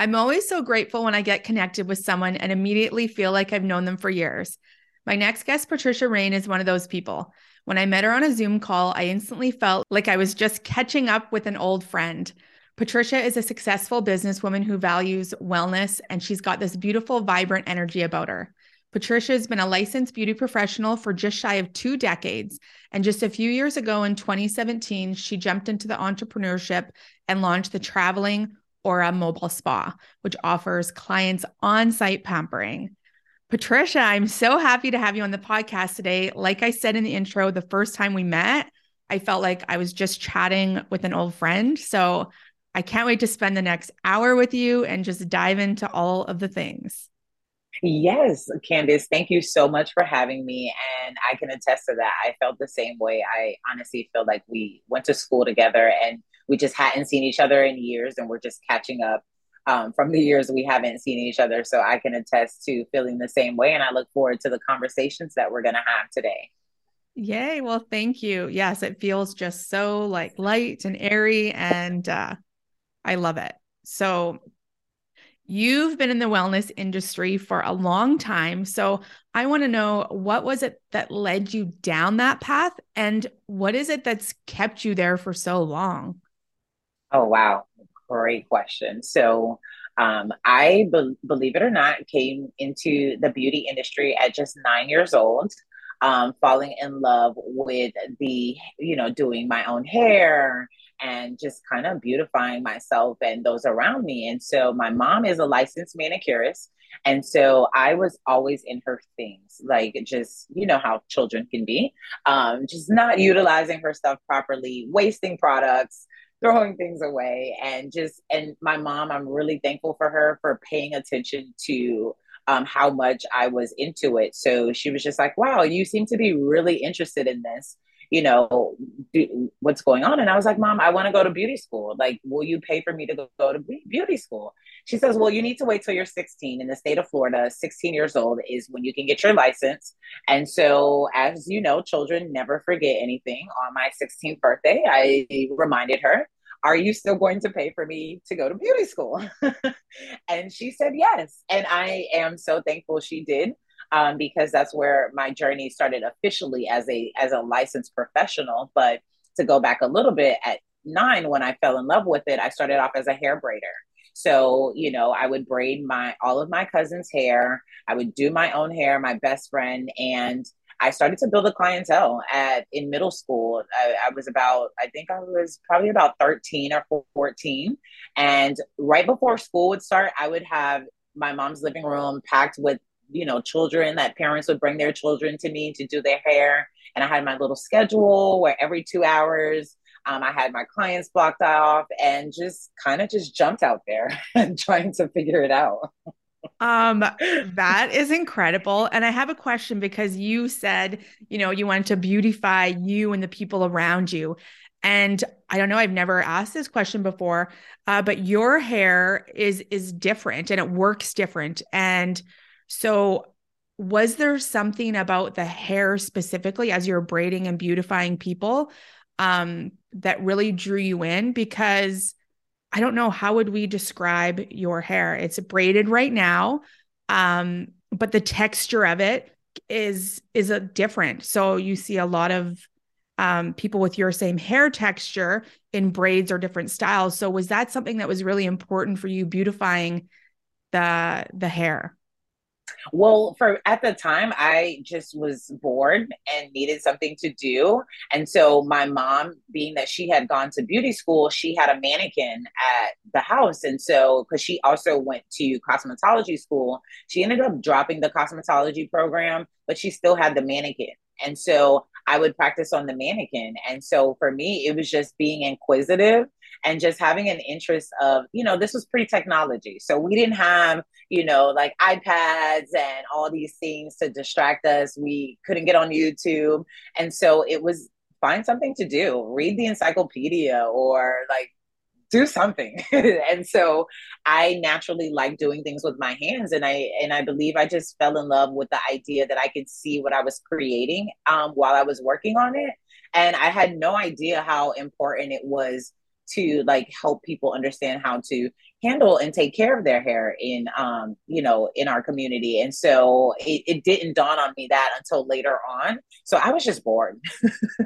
I'm always so grateful when I get connected with someone and immediately feel like I've known them for years. My next guest, Patricia Reign, is one of those people. When I met her on a Zoom call, I instantly felt like I was just catching up with an old friend. Patricia is a successful businesswoman who values wellness, and she's got this beautiful, vibrant energy about her. Patricia has been a licensed beauty professional for just shy of two decades. And just a few years ago in 2017, she jumped into the entrepreneurship and launched the Traveling Aura Mobile Spa, which offers clients on site pampering. Patricia, I'm so happy to have you on the podcast today. Like I said in the intro, the first time we met, I felt like I was just chatting with an old friend. So I can't wait to spend the next hour with you and just dive into all of the things. Yes, Candice, thank you so much for having me. And I can attest to that. I felt the same way. I honestly feel like we went to school together and we just hadn't seen each other in years and we're just catching up um, from the years we haven't seen each other. So I can attest to feeling the same way. And I look forward to the conversations that we're going to have today. Yay. Well, thank you. Yes, it feels just so like light and airy, and uh, I love it. So, you've been in the wellness industry for a long time. So, I want to know what was it that led you down that path, and what is it that's kept you there for so long? Oh, wow. Great question. So, um, I be- believe it or not, came into the beauty industry at just nine years old, um, falling in love with the, you know, doing my own hair and just kind of beautifying myself and those around me. And so, my mom is a licensed manicurist. And so I was always in her things, like just, you know, how children can be, um, just not utilizing her stuff properly, wasting products, throwing things away and just and my mom i'm really thankful for her for paying attention to um, how much i was into it. So she was just like wow you seem to be really interested in this you know what's going on and i was like mom i want to go to beauty school like will you pay for me to go to beauty school she says well you need to wait till you're 16 in the state of florida 16 years old is when you can get your license and so as you know children never forget anything on my 16th birthday i reminded her are you still going to pay for me to go to beauty school? and she said yes. And I am so thankful she did. Um, because that's where my journey started officially as a as a licensed professional. But to go back a little bit, at nine, when I fell in love with it, I started off as a hair braider. So, you know, I would braid my all of my cousin's hair. I would do my own hair, my best friend, and I started to build a clientele at in middle school. I, I, was about, I think I was probably about 13 or 14. And right before school would start, I would have my mom's living room packed with, you know, children that parents would bring their children to me to do their hair. And I had my little schedule where every two hours um, I had my clients blocked off and just kind of just jumped out there and trying to figure it out. Um, that is incredible. And I have a question because you said, you know, you wanted to beautify you and the people around you. And I don't know, I've never asked this question before, uh, but your hair is is different and it works different. And so was there something about the hair specifically as you're braiding and beautifying people um, that really drew you in? Because I don't know how would we describe your hair. It's braided right now, um, but the texture of it is is a different. So you see a lot of um, people with your same hair texture in braids or different styles. So was that something that was really important for you, beautifying the the hair? Well, for at the time, I just was bored and needed something to do. And so my mom, being that she had gone to beauty school, she had a mannequin at the house. And so, because she also went to cosmetology school, she ended up dropping the cosmetology program, but she still had the mannequin. And so I would practice on the mannequin. And so for me, it was just being inquisitive and just having an interest of, you know, this was pre technology. So we didn't have, you know, like iPads and all these things to distract us. We couldn't get on YouTube. And so it was find something to do, read the encyclopedia or like do something and so i naturally like doing things with my hands and i and i believe i just fell in love with the idea that i could see what i was creating um, while i was working on it and i had no idea how important it was to like help people understand how to handle and take care of their hair in um you know in our community and so it, it didn't dawn on me that until later on so i was just bored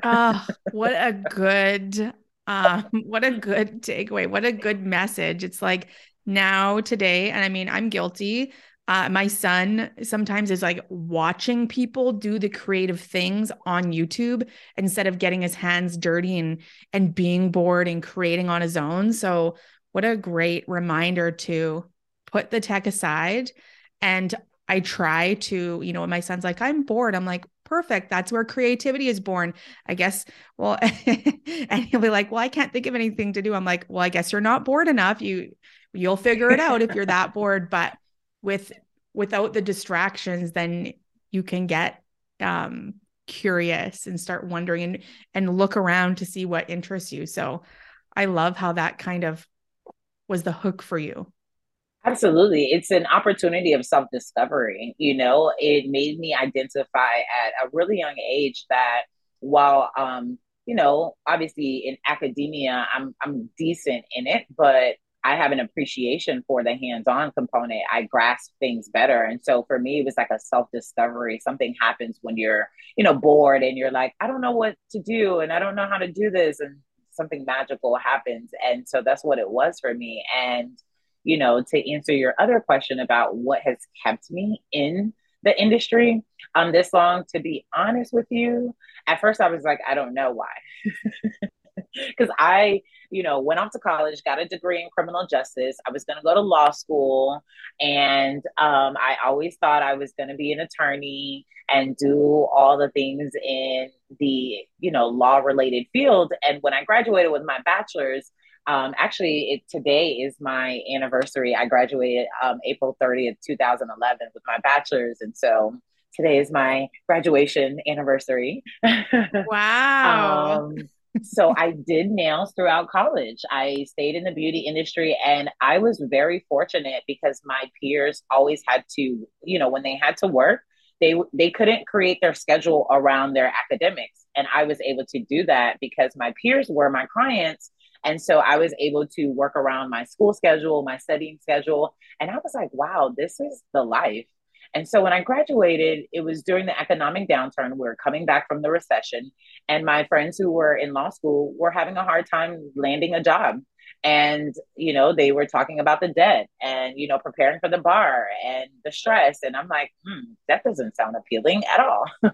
oh what a good um, what a good takeaway. What a good message. It's like now, today, and I mean, I'm guilty. Uh, my son sometimes is like watching people do the creative things on YouTube instead of getting his hands dirty and and being bored and creating on his own. So, what a great reminder to put the tech aside. And I try to, you know, when my son's like, I'm bored, I'm like, perfect. That's where creativity is born. I guess, well, and he'll be like, well, I can't think of anything to do. I'm like, well, I guess you're not bored enough. You, you'll figure it out if you're that bored. But with, without the distractions, then you can get, um, curious and start wondering and, and look around to see what interests you. So I love how that kind of was the hook for you. Absolutely. It's an opportunity of self discovery. You know, it made me identify at a really young age that while, um, you know, obviously in academia, I'm, I'm decent in it, but I have an appreciation for the hands on component. I grasp things better. And so for me, it was like a self discovery. Something happens when you're, you know, bored and you're like, I don't know what to do and I don't know how to do this. And something magical happens. And so that's what it was for me. And you know, to answer your other question about what has kept me in the industry um this long, to be honest with you, at first I was like, I don't know why. Because I, you know, went off to college, got a degree in criminal justice. I was going to go to law school. And um, I always thought I was going to be an attorney and do all the things in the, you know, law related field. And when I graduated with my bachelor's, um, actually, it, today is my anniversary. I graduated um, April 30th, 2011 with my bachelor's. And so today is my graduation anniversary. Wow. um, so I did nails throughout college. I stayed in the beauty industry and I was very fortunate because my peers always had to, you know, when they had to work, they they couldn't create their schedule around their academics and I was able to do that because my peers were my clients and so I was able to work around my school schedule, my studying schedule. And I was like, wow, this is the life. And so when I graduated, it was during the economic downturn. We were coming back from the recession, and my friends who were in law school were having a hard time landing a job. And you know they were talking about the debt and you know preparing for the bar and the stress. And i'm like hmm, that doesn't sound appealing at all.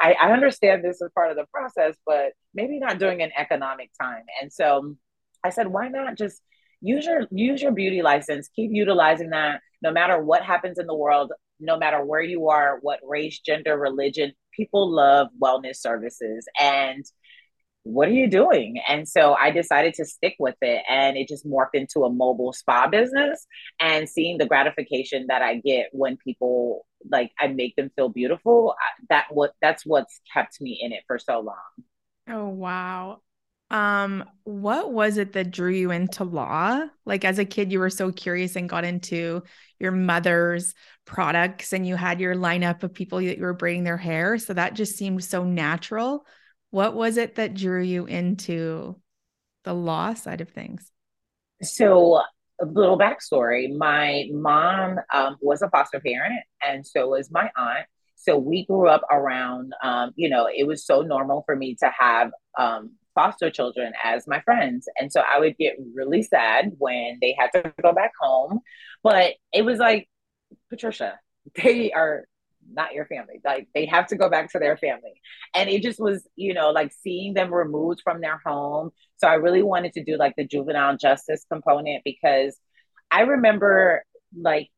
I, I understand this is part of the process but maybe not during an economic time. And so i said why not just use your use your beauty license keep utilizing that no matter what happens in the world no matter where you are what race gender religion people love wellness services and what are you doing? And so I decided to stick with it and it just morphed into a mobile spa business and seeing the gratification that I get when people like I make them feel beautiful, that what that's what's kept me in it for so long. Oh wow. Um what was it that drew you into law? Like as a kid you were so curious and got into your mother's products and you had your lineup of people that you were braiding their hair, so that just seemed so natural what was it that drew you into the law side of things? So, a little backstory my mom um, was a foster parent, and so was my aunt. So, we grew up around, um, you know, it was so normal for me to have um, foster children as my friends. And so I would get really sad when they had to go back home. But it was like, Patricia, they are not your family. Like they have to go back to their family. And it just was, you know, like seeing them removed from their home. So I really wanted to do like the juvenile justice component because I remember like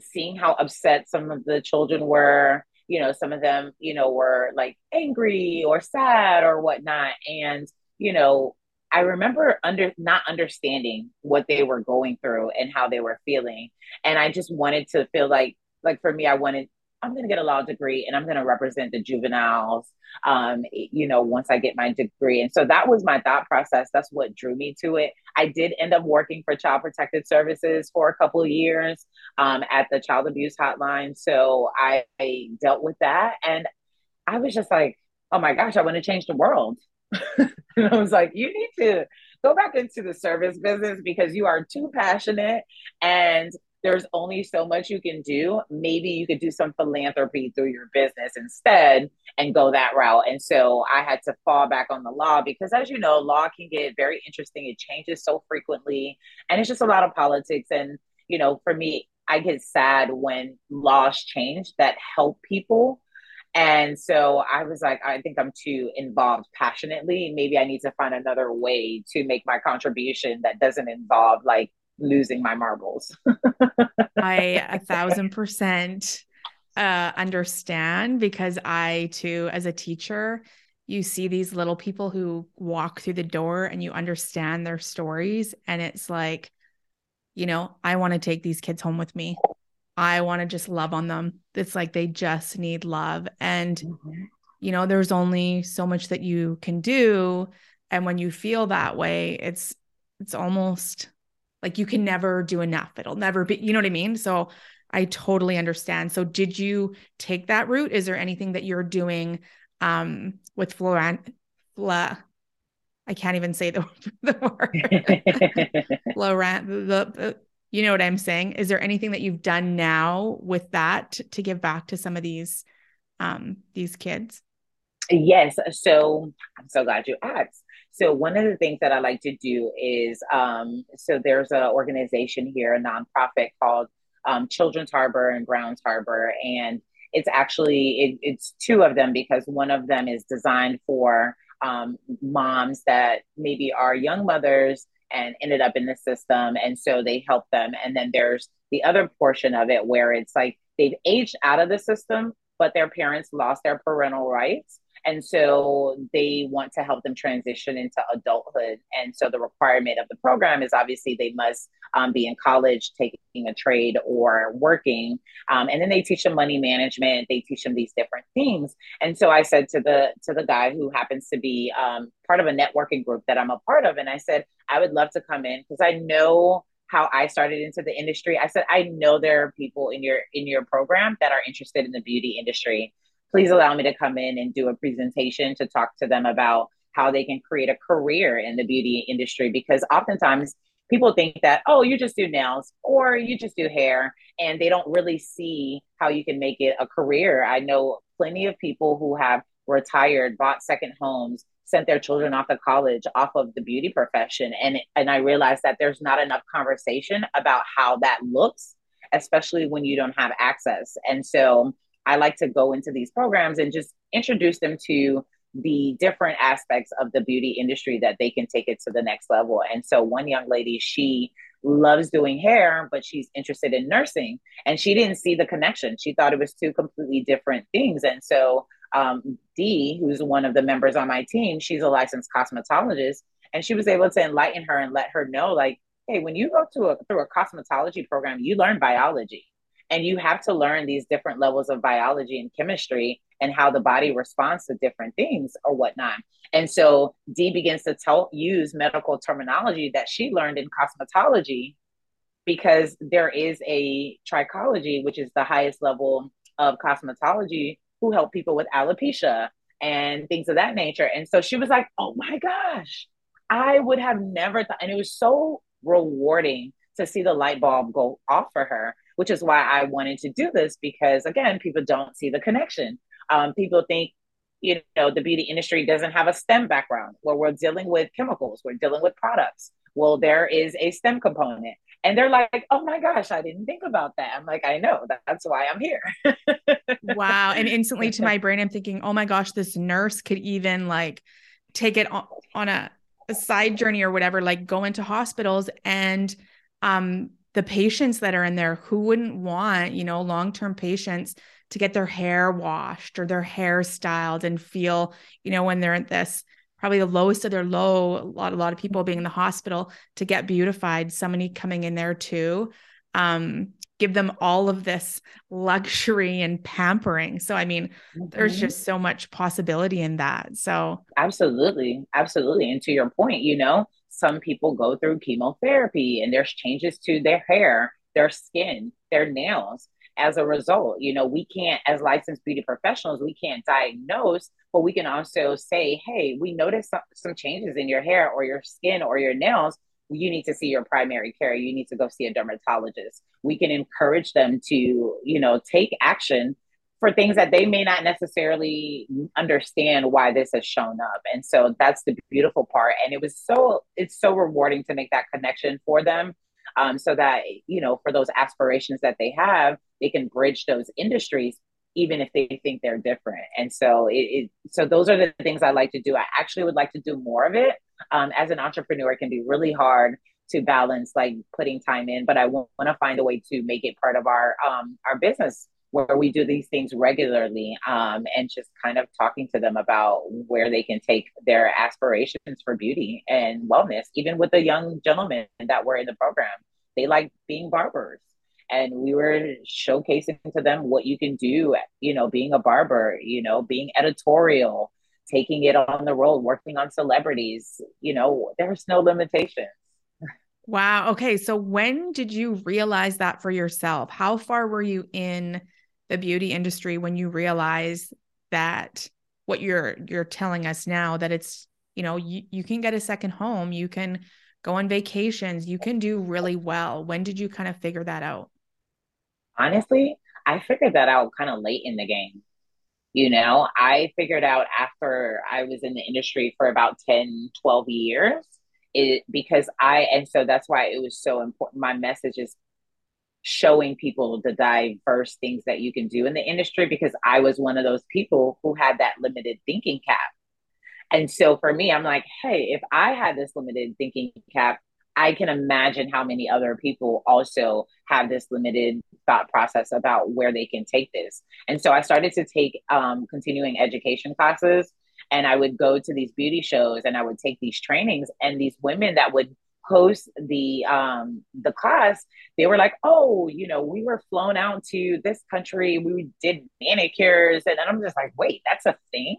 seeing how upset some of the children were. You know, some of them, you know, were like angry or sad or whatnot. And, you know, I remember under not understanding what they were going through and how they were feeling. And I just wanted to feel like like for me, I wanted I'm going to get a law degree and I'm going to represent the juveniles, um, you know, once I get my degree. And so that was my thought process. That's what drew me to it. I did end up working for Child Protective Services for a couple years um, at the child abuse hotline. So I, I dealt with that. And I was just like, oh my gosh, I want to change the world. and I was like, you need to go back into the service business because you are too passionate and there's only so much you can do. Maybe you could do some philanthropy through your business instead and go that route. And so I had to fall back on the law because, as you know, law can get very interesting. It changes so frequently, and it's just a lot of politics. And, you know, for me, I get sad when laws change that help people. And so I was like, I think I'm too involved passionately. Maybe I need to find another way to make my contribution that doesn't involve like losing my marbles. I a thousand percent uh, understand because I too, as a teacher, you see these little people who walk through the door and you understand their stories. And it's like, you know, I want to take these kids home with me. I want to just love on them. It's like they just need love. And, mm-hmm. you know, there's only so much that you can do. And when you feel that way, it's, it's almost like you can never do enough. It'll never be, you know what I mean? So I totally understand. So did you take that route? Is there anything that you're doing um with Florent Fla I can't even say the, the word. Florent the, the, you know what I'm saying? Is there anything that you've done now with that to give back to some of these um these kids? Yes. So I'm so glad you asked. So one of the things that I like to do is um, so there's an organization here, a nonprofit called um, Children's Harbor and Browns Harbor, and it's actually it, it's two of them because one of them is designed for um, moms that maybe are young mothers and ended up in the system, and so they help them. And then there's the other portion of it where it's like they've aged out of the system, but their parents lost their parental rights and so they want to help them transition into adulthood. And so the requirement of the program is obviously they must um, be in college, taking a trade or working. Um, and then they teach them money management. They teach them these different things. And so I said to the to the guy who happens to be um, part of a networking group that I'm a part of, and I said I would love to come in because I know how I started into the industry. I said I know there are people in your in your program that are interested in the beauty industry please allow me to come in and do a presentation to talk to them about how they can create a career in the beauty industry because oftentimes people think that oh you just do nails or you just do hair and they don't really see how you can make it a career. I know plenty of people who have retired bought second homes sent their children off to college off of the beauty profession and and i realized that there's not enough conversation about how that looks especially when you don't have access. And so I like to go into these programs and just introduce them to the different aspects of the beauty industry that they can take it to the next level. And so one young lady, she loves doing hair, but she's interested in nursing. And she didn't see the connection. She thought it was two completely different things. And so um, Dee, who's one of the members on my team, she's a licensed cosmetologist. And she was able to enlighten her and let her know, like, hey, when you go to a through a cosmetology program, you learn biology. And you have to learn these different levels of biology and chemistry and how the body responds to different things or whatnot. And so Dee begins to tell, use medical terminology that she learned in cosmetology because there is a trichology, which is the highest level of cosmetology, who help people with alopecia and things of that nature. And so she was like, oh my gosh, I would have never thought. And it was so rewarding to see the light bulb go off for her which is why I wanted to do this because, again, people don't see the connection. Um, people think, you know, the beauty industry doesn't have a STEM background where we're dealing with chemicals, we're dealing with products. Well, there is a STEM component. And they're like, oh my gosh, I didn't think about that. I'm like, I know, that's why I'm here. wow. And instantly to my brain, I'm thinking, oh my gosh, this nurse could even like take it on, on a, a side journey or whatever, like go into hospitals and um the patients that are in there who wouldn't want you know long-term patients to get their hair washed or their hair styled and feel you know when they're in this probably the lowest of their low, a lot, a lot of people being in the hospital to get beautified, somebody coming in there too. Um, give them all of this luxury and pampering. So, I mean, mm-hmm. there's just so much possibility in that. So, absolutely. Absolutely. And to your point, you know, some people go through chemotherapy and there's changes to their hair, their skin, their nails. As a result. You know, we can't, as licensed beauty professionals, we can't diagnose, but we can also say, hey, we noticed some, some changes in your hair or your skin or your nails. You need to see your primary care. You need to go see a dermatologist. We can encourage them to you know take action for things that they may not necessarily understand why this has shown up. And so that's the beautiful part. And it was so it's so rewarding to make that connection for them um, so that you know for those aspirations that they have they can bridge those industries even if they think they're different. And so it, it so those are the things i like to do. I actually would like to do more of it. Um, as an entrepreneur, it can be really hard to balance like putting time in, but I want to find a way to make it part of our um, our business where we do these things regularly um, and just kind of talking to them about where they can take their aspirations for beauty and wellness. Even with the young gentlemen that were in the program, they like being barbers. And we were showcasing to them what you can do, you know, being a barber, you know, being editorial, taking it on the road, working on celebrities. You know, there's no limitations. Wow. Okay. So when did you realize that for yourself? How far were you in the beauty industry when you realize that what you're you're telling us now that it's, you know, you, you can get a second home, you can go on vacations, you can do really well. When did you kind of figure that out? Honestly, I figured that out kind of late in the game. You know, I figured out after I was in the industry for about 10, 12 years, it because I, and so that's why it was so important. My message is showing people the diverse things that you can do in the industry because I was one of those people who had that limited thinking cap. And so for me, I'm like, hey, if I had this limited thinking cap, I can imagine how many other people also have this limited thought process about where they can take this. And so I started to take um, continuing education classes and I would go to these beauty shows and I would take these trainings and these women that would host the um the class they were like oh you know we were flown out to this country we did manicures and then i'm just like wait that's a thing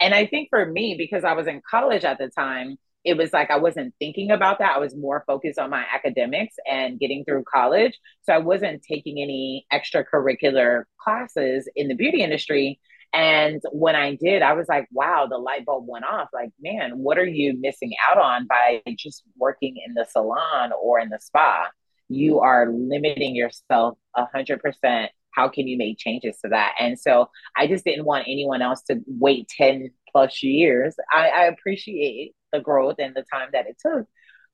and i think for me because i was in college at the time it was like I wasn't thinking about that. I was more focused on my academics and getting through college. So I wasn't taking any extracurricular classes in the beauty industry. And when I did, I was like, wow, the light bulb went off. Like, man, what are you missing out on by just working in the salon or in the spa? You are limiting yourself a hundred percent. How can you make changes to that? And so I just didn't want anyone else to wait 10 plus years. I, I appreciate the growth and the time that it took.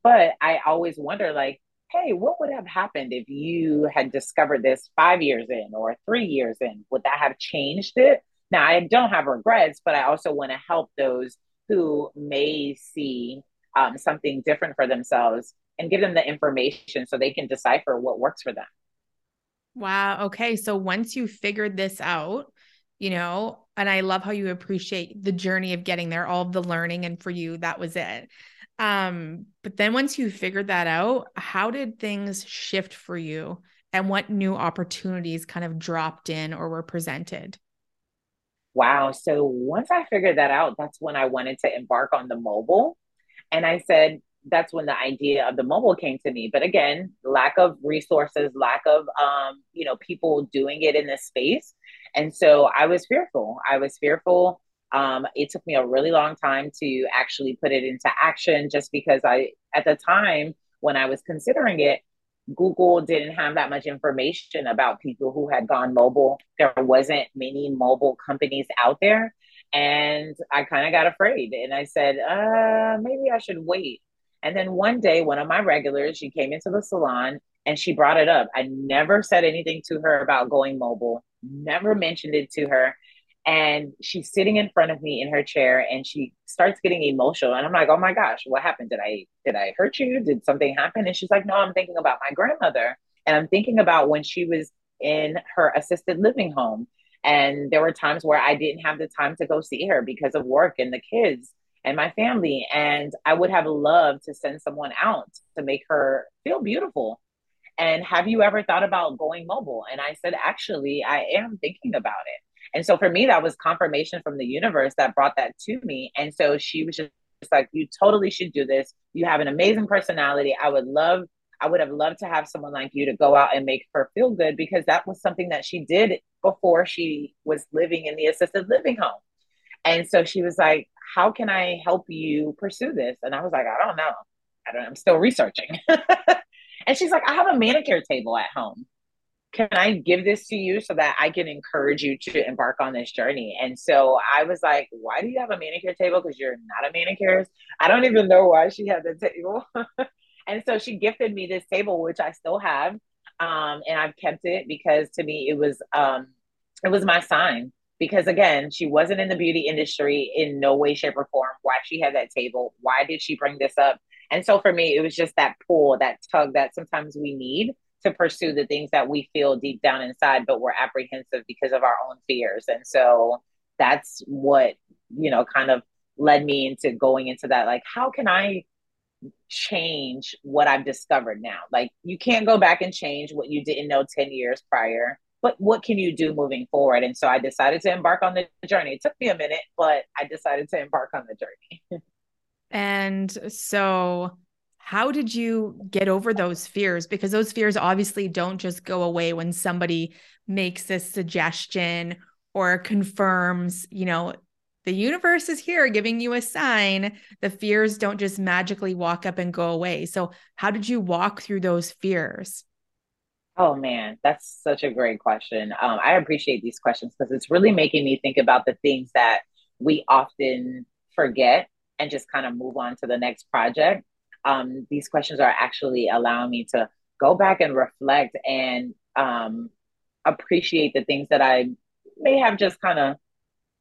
But I always wonder, like, hey, what would have happened if you had discovered this five years in or three years in? Would that have changed it? Now, I don't have regrets, but I also want to help those who may see um, something different for themselves and give them the information so they can decipher what works for them. Wow. Okay. So once you figured this out, you know, and I love how you appreciate the journey of getting there, all of the learning, and for you, that was it. Um, but then once you figured that out, how did things shift for you, and what new opportunities kind of dropped in or were presented? Wow. So once I figured that out, that's when I wanted to embark on the mobile. And I said, that's when the idea of the mobile came to me. But again, lack of resources, lack of um, you know, people doing it in this space. And so I was fearful. I was fearful. Um, it took me a really long time to actually put it into action just because I, at the time when I was considering it, Google didn't have that much information about people who had gone mobile. There wasn't many mobile companies out there. And I kind of got afraid and I said, uh, maybe I should wait. And then one day, one of my regulars, she came into the salon and she brought it up. I never said anything to her about going mobile never mentioned it to her. And she's sitting in front of me in her chair and she starts getting emotional. And I'm like, oh my gosh, what happened? Did I did I hurt you? Did something happen? And she's like, no, I'm thinking about my grandmother. And I'm thinking about when she was in her assisted living home. And there were times where I didn't have the time to go see her because of work and the kids. and my family. And I would have loved to send someone out to make her feel beautiful. And have you ever thought about going mobile? And I said, actually, I am thinking about it. And so for me, that was confirmation from the universe that brought that to me. And so she was just like, you totally should do this. You have an amazing personality. I would love, I would have loved to have someone like you to go out and make her feel good because that was something that she did before she was living in the assisted living home. And so she was like, how can I help you pursue this? And I was like, I don't know. I don't, I'm still researching. and she's like, I have a manicure table at home. Can I give this to you so that I can encourage you to embark on this journey? And so I was like, Why do you have a manicure table? Because you're not a manicurist. I don't even know why she had the table. and so she gifted me this table, which I still have. Um, and I've kept it because to me it was um, it was my sign because again she wasn't in the beauty industry in no way shape or form why she had that table why did she bring this up and so for me it was just that pull that tug that sometimes we need to pursue the things that we feel deep down inside but we're apprehensive because of our own fears and so that's what you know kind of led me into going into that like how can i change what i've discovered now like you can't go back and change what you didn't know 10 years prior but what can you do moving forward? And so I decided to embark on the journey. It took me a minute, but I decided to embark on the journey. and so how did you get over those fears? Because those fears obviously don't just go away when somebody makes a suggestion or confirms, you know, the universe is here giving you a sign. The fears don't just magically walk up and go away. So, how did you walk through those fears? Oh man, that's such a great question. Um, I appreciate these questions because it's really making me think about the things that we often forget and just kind of move on to the next project. Um, these questions are actually allowing me to go back and reflect and um, appreciate the things that I may have just kind of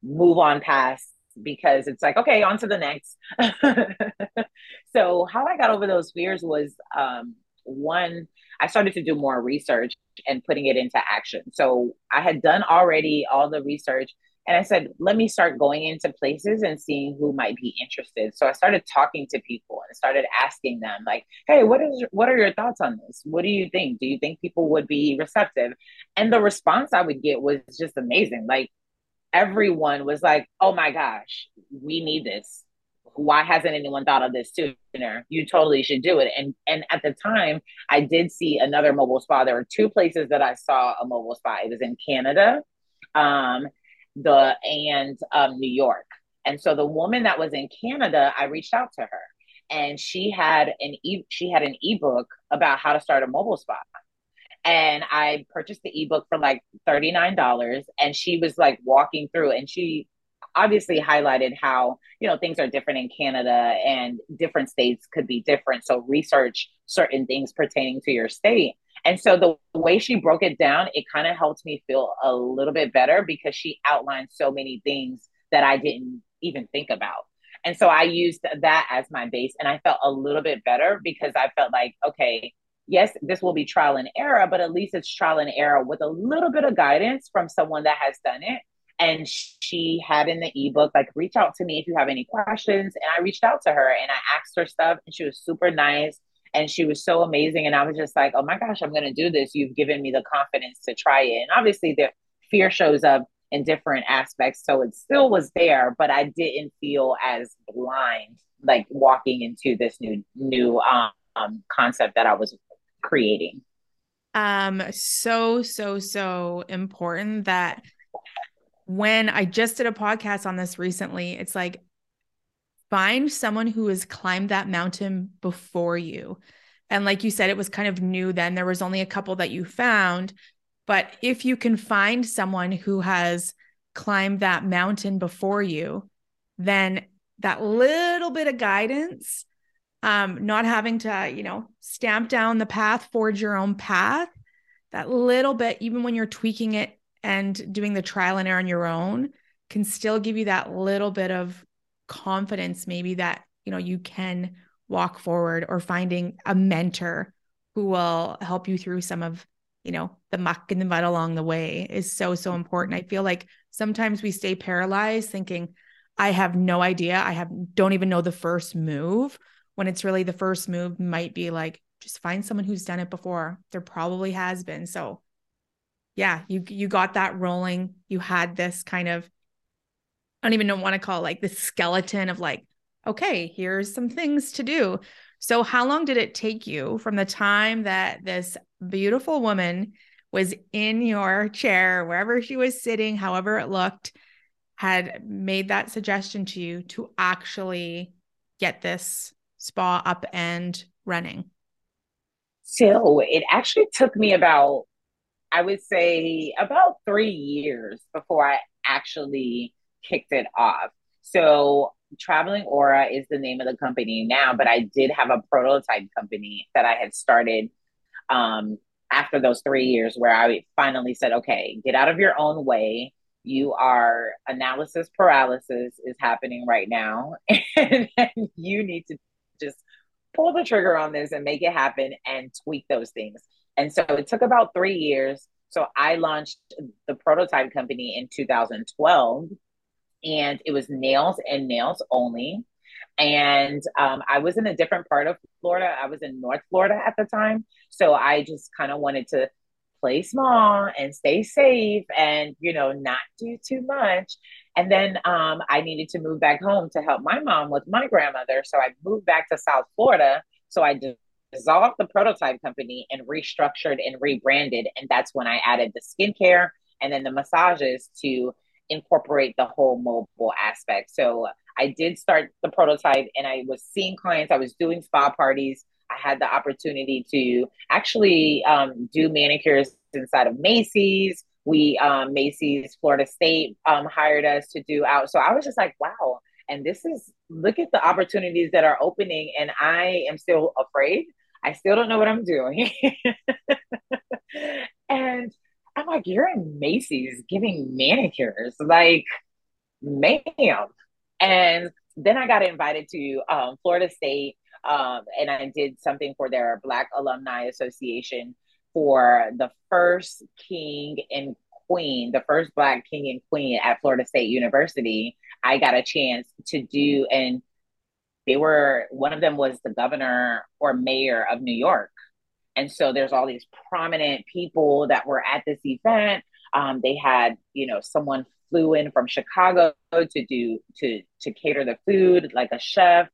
move on past because it's like, okay, on to the next. so, how I got over those fears was um, one, I started to do more research and putting it into action. So I had done already all the research and I said, let me start going into places and seeing who might be interested. So I started talking to people and started asking them, like, hey, what is what are your thoughts on this? What do you think? Do you think people would be receptive? And the response I would get was just amazing. Like everyone was like, oh my gosh, we need this why hasn't anyone thought of this sooner? You totally should do it. And and at the time, I did see another mobile spa. There were two places that I saw a mobile spa. It was in Canada, um, the and um, New York. And so the woman that was in Canada, I reached out to her, and she had an e she had an ebook about how to start a mobile spa. And I purchased the ebook for like $39. And she was like walking through and she obviously highlighted how you know things are different in Canada and different states could be different. So research certain things pertaining to your state. And so the way she broke it down, it kind of helped me feel a little bit better because she outlined so many things that I didn't even think about. And so I used that as my base and I felt a little bit better because I felt like, okay, yes, this will be trial and error, but at least it's trial and error with a little bit of guidance from someone that has done it. And she had in the ebook like reach out to me if you have any questions. And i reached out to her and i asked her stuff and she was super nice and she was so amazing and i was just like oh my gosh i'm going to do this. You've given me the confidence to try it. And obviously the fear shows up in different aspects so it still was there but i didn't feel as blind like walking into this new new um, concept that i was creating. Um so so so important that when I just did a podcast on this recently, it's like find someone who has climbed that mountain before you. And like you said, it was kind of new then. There was only a couple that you found. But if you can find someone who has climbed that mountain before you, then that little bit of guidance, um, not having to, you know, stamp down the path, forge your own path, that little bit, even when you're tweaking it and doing the trial and error on your own can still give you that little bit of confidence maybe that you know you can walk forward or finding a mentor who will help you through some of you know the muck and the mud along the way is so so important i feel like sometimes we stay paralyzed thinking I have no idea. I have don't even know the first move when it's really the first move might be like just find someone who's done it before. There probably has been. So yeah, you you got that rolling. You had this kind of I don't even know want to call like the skeleton of like, okay, here's some things to do. So how long did it take you from the time that this beautiful woman was in your chair, wherever she was sitting, however it looked, had made that suggestion to you to actually get this spa up and running? So it actually took me about, I would say, about three years before I actually kicked it off. So Traveling Aura is the name of the company now, but I did have a prototype company that I had started um, after those three years where I finally said, okay, get out of your own way. You are analysis paralysis is happening right now, and you need to just pull the trigger on this and make it happen and tweak those things. And so it took about three years. So I launched the prototype company in 2012, and it was nails and nails only. And um, I was in a different part of Florida. I was in North Florida at the time. So I just kind of wanted to play small and stay safe and, you know, not do too much. And then um, I needed to move back home to help my mom with my grandmother. So I moved back to South Florida. So I dissolved the prototype company and restructured and rebranded. And that's when I added the skincare and then the massages to incorporate the whole mobile aspect. So I did start the prototype and I was seeing clients, I was doing spa parties. I had the opportunity to actually um, do manicures inside of Macy's. We, um, Macy's Florida State um, hired us to do out. So I was just like, wow. And this is, look at the opportunities that are opening. And I am still afraid. I still don't know what I'm doing. and I'm like, you're in Macy's giving manicures. Like, ma'am. And then I got invited to um, Florida State, um, and I did something for their Black Alumni Association for the first king and queen, the first Black king and queen at Florida State University. I got a chance to do, and they were one of them was the governor or mayor of New York. And so there's all these prominent people that were at this event. Um, they had, you know, someone flew in from Chicago to do to to cater the food, like a chef.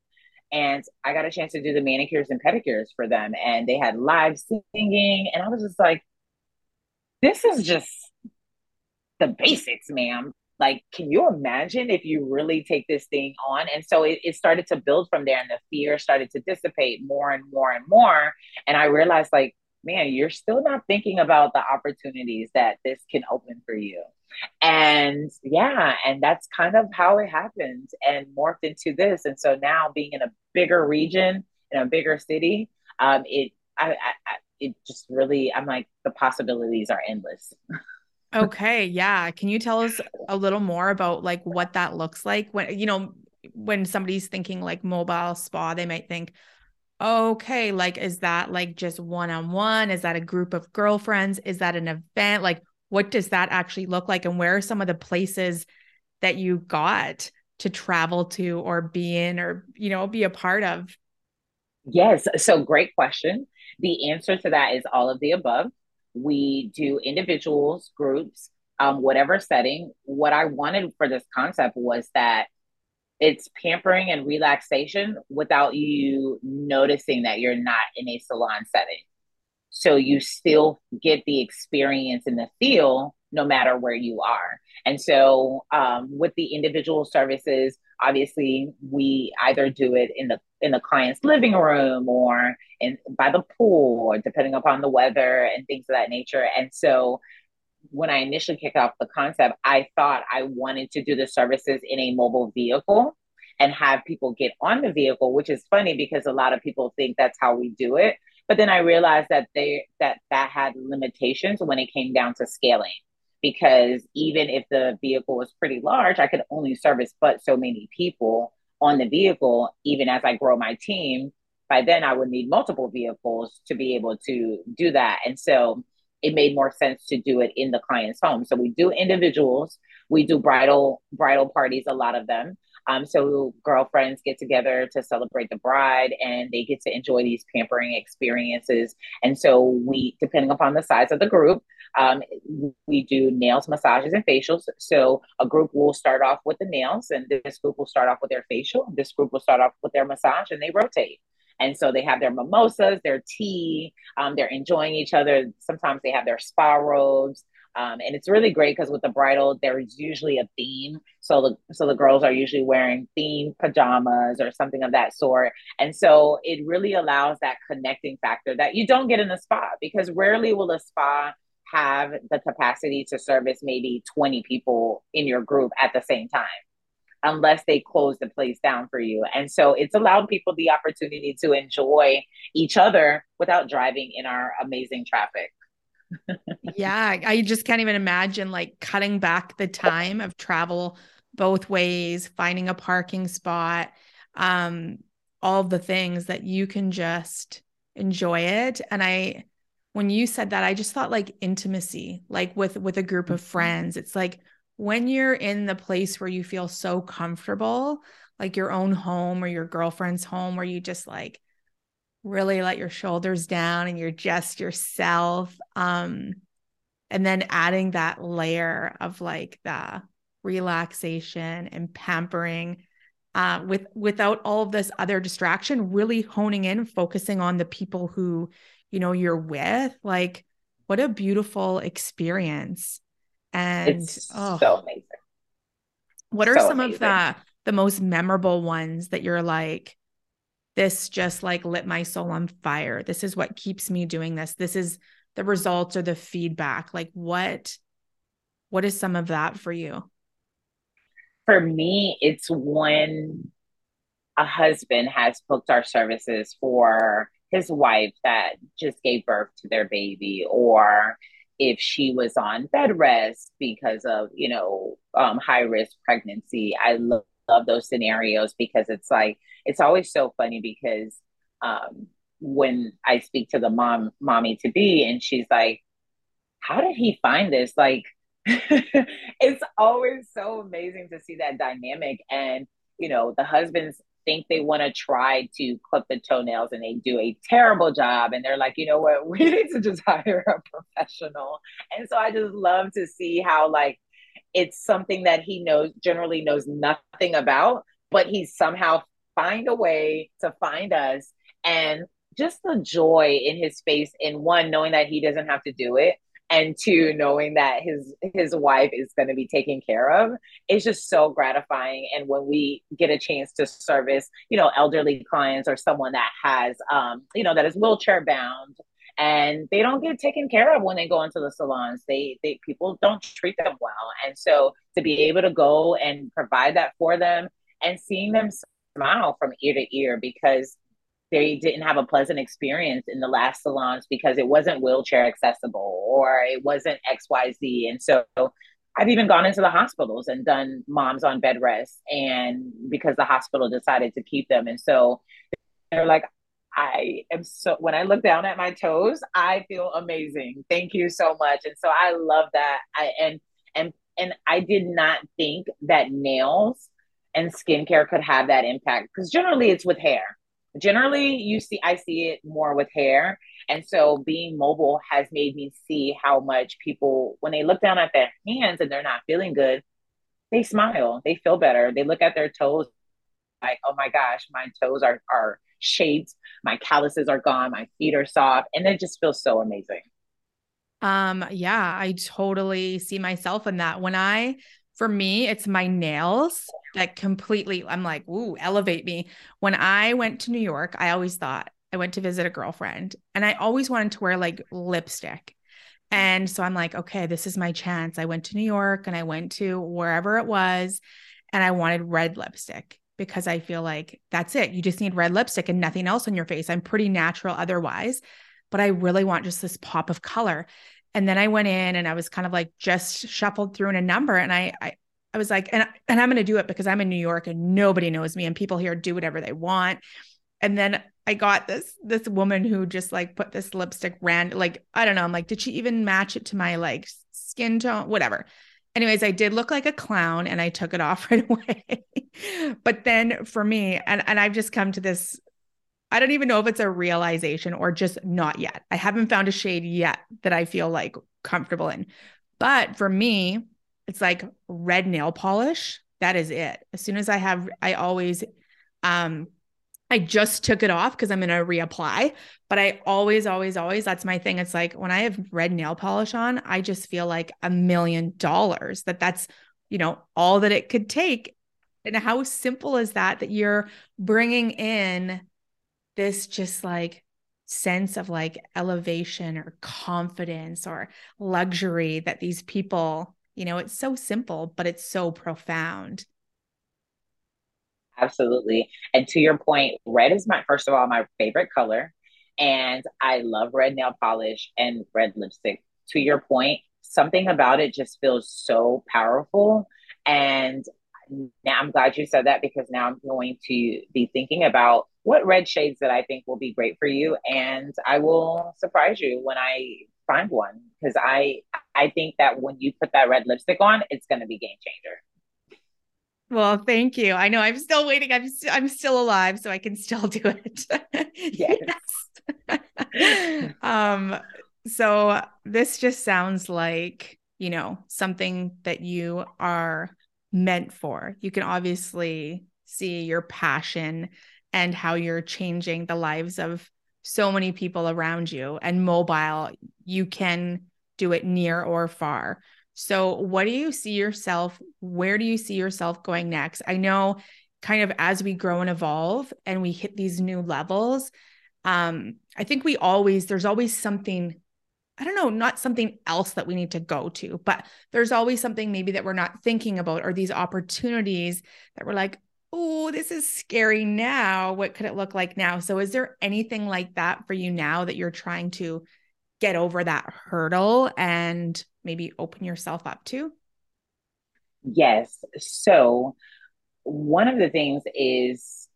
And I got a chance to do the manicures and pedicures for them. And they had live singing. And I was just like, this is just the basics, ma'am. Like, can you imagine if you really take this thing on? And so it, it started to build from there, and the fear started to dissipate more and more and more. And I realized, like, man, you're still not thinking about the opportunities that this can open for you. And yeah, and that's kind of how it happened and morphed into this. And so now being in a bigger region, in a bigger city, um, it, I, I, it just really, I'm like, the possibilities are endless. okay. Yeah. Can you tell us a little more about like what that looks like when, you know, when somebody's thinking like mobile spa, they might think, okay, like, is that like just one on one? Is that a group of girlfriends? Is that an event? Like, what does that actually look like? And where are some of the places that you got to travel to or be in or, you know, be a part of? Yes. So, great question. The answer to that is all of the above. We do individuals, groups, um, whatever setting. What I wanted for this concept was that it's pampering and relaxation without you noticing that you're not in a salon setting. So you still get the experience and the feel no matter where you are. And so um, with the individual services, obviously we either do it in the in the client's living room or in by the pool or depending upon the weather and things of that nature. And so when I initially kicked off the concept, I thought I wanted to do the services in a mobile vehicle and have people get on the vehicle, which is funny because a lot of people think that's how we do it. But then I realized that they that that had limitations when it came down to scaling because even if the vehicle was pretty large, I could only service but so many people on the vehicle. Even as I grow my team, by then I would need multiple vehicles to be able to do that. And so it made more sense to do it in the client's home. So we do individuals, we do bridal bridal parties, a lot of them. Um, so girlfriends get together to celebrate the bride and they get to enjoy these pampering experiences. And so we, depending upon the size of the group, um, we do nails, massages, and facials. So a group will start off with the nails, and this group will start off with their facial. This group will start off with their massage, and they rotate. And so they have their mimosas, their tea, um, they're enjoying each other. Sometimes they have their spa robes. Um, and it's really great because with the bridal, there's usually a theme. So the so the girls are usually wearing themed pajamas or something of that sort. And so it really allows that connecting factor that you don't get in a spa because rarely will a spa have the capacity to service maybe 20 people in your group at the same time unless they close the place down for you. And so it's allowed people the opportunity to enjoy each other without driving in our amazing traffic. Yeah, I just can't even imagine like cutting back the time of travel both ways, finding a parking spot, um, all the things that you can just enjoy it. And I, when you said that, I just thought like intimacy, like with with a group of mm-hmm. friends. It's like when you're in the place where you feel so comfortable, like your own home or your girlfriend's home, where you just like really let your shoulders down and you're just yourself. Um, and then adding that layer of like the relaxation and pampering uh, with without all of this other distraction, really honing in, focusing on the people who you know you're with. Like, what a beautiful experience! And it's oh, so amazing. What are so some amazing. of the the most memorable ones that you're like, this just like lit my soul on fire. This is what keeps me doing this. This is the results or the feedback. Like what what is some of that for you? For me, it's when a husband has booked our services for his wife that just gave birth to their baby or if she was on bed rest because of you know um, high risk pregnancy i love, love those scenarios because it's like it's always so funny because um, when i speak to the mom mommy to be and she's like how did he find this? Like it's always so amazing to see that dynamic and you know the husband's think they want to try to clip the toenails and they do a terrible job and they're like you know what? We need to just hire a professional. And so i just love to see how like it's something that he knows generally knows nothing about but he somehow find a way to find us. And just the joy in his face in one knowing that he doesn't have to do it and two knowing that his his wife is going to be taken care of is just so gratifying. And when we get a chance to service you know elderly clients or someone that has um you know that is wheelchair bound and they don't get taken care of when they go into the salons they they people don't treat them well and so to be able to go and provide that for them and seeing them smile from ear to ear because they didn't have a pleasant experience in the last salons because it wasn't wheelchair accessible or it wasn't XYZ. And so I've even gone into the hospitals and done moms on bed rest and because the hospital decided to keep them. And so they're like, I am so when I look down at my toes, I feel amazing. Thank you so much. And so I love that. I and and and I did not think that nails and skincare could have that impact because generally it's with hair generally you see i see it more with hair and so being mobile has made me see how much people when they look down at their hands and they're not feeling good they smile they feel better they look at their toes like oh my gosh my toes are are shaped my calluses are gone my feet are soft and it just feels so amazing um yeah i totally see myself in that when i for me, it's my nails that completely, I'm like, ooh, elevate me. When I went to New York, I always thought I went to visit a girlfriend and I always wanted to wear like lipstick. And so I'm like, okay, this is my chance. I went to New York and I went to wherever it was and I wanted red lipstick because I feel like that's it. You just need red lipstick and nothing else on your face. I'm pretty natural otherwise, but I really want just this pop of color. And then I went in and I was kind of like just shuffled through in a number. And I, I, I was like, and, and I'm going to do it because I'm in New York and nobody knows me and people here do whatever they want. And then I got this, this woman who just like put this lipstick rand, like, I don't know. I'm like, did she even match it to my like skin tone? Whatever. Anyways, I did look like a clown and I took it off right away. but then for me, and, and I've just come to this, I don't even know if it's a realization or just not yet. I haven't found a shade yet that I feel like comfortable in. But for me, it's like red nail polish. That is it. As soon as I have, I always, um, I just took it off because I'm going to reapply. But I always, always, always, that's my thing. It's like when I have red nail polish on, I just feel like a million dollars that that's, you know, all that it could take. And how simple is that, that you're bringing in this just like sense of like elevation or confidence or luxury that these people, you know, it's so simple, but it's so profound. Absolutely. And to your point, red is my, first of all, my favorite color. And I love red nail polish and red lipstick. To your point, something about it just feels so powerful. And now I'm glad you said that because now I'm going to be thinking about what red shades that I think will be great for you. And I will surprise you when I find one because I I think that when you put that red lipstick on, it's going to be game changer. Well, thank you. I know I'm still waiting. I'm st- I'm still alive, so I can still do it. yes. um. So this just sounds like you know something that you are meant for. You can obviously see your passion and how you're changing the lives of so many people around you. And mobile, you can do it near or far. So, what do you see yourself? Where do you see yourself going next? I know kind of as we grow and evolve and we hit these new levels, um, I think we always, there's always something, I don't know, not something else that we need to go to, but there's always something maybe that we're not thinking about or these opportunities that we're like, oh, this is scary now. What could it look like now? So, is there anything like that for you now that you're trying to get over that hurdle and maybe open yourself up to? Yes. So, one of the things is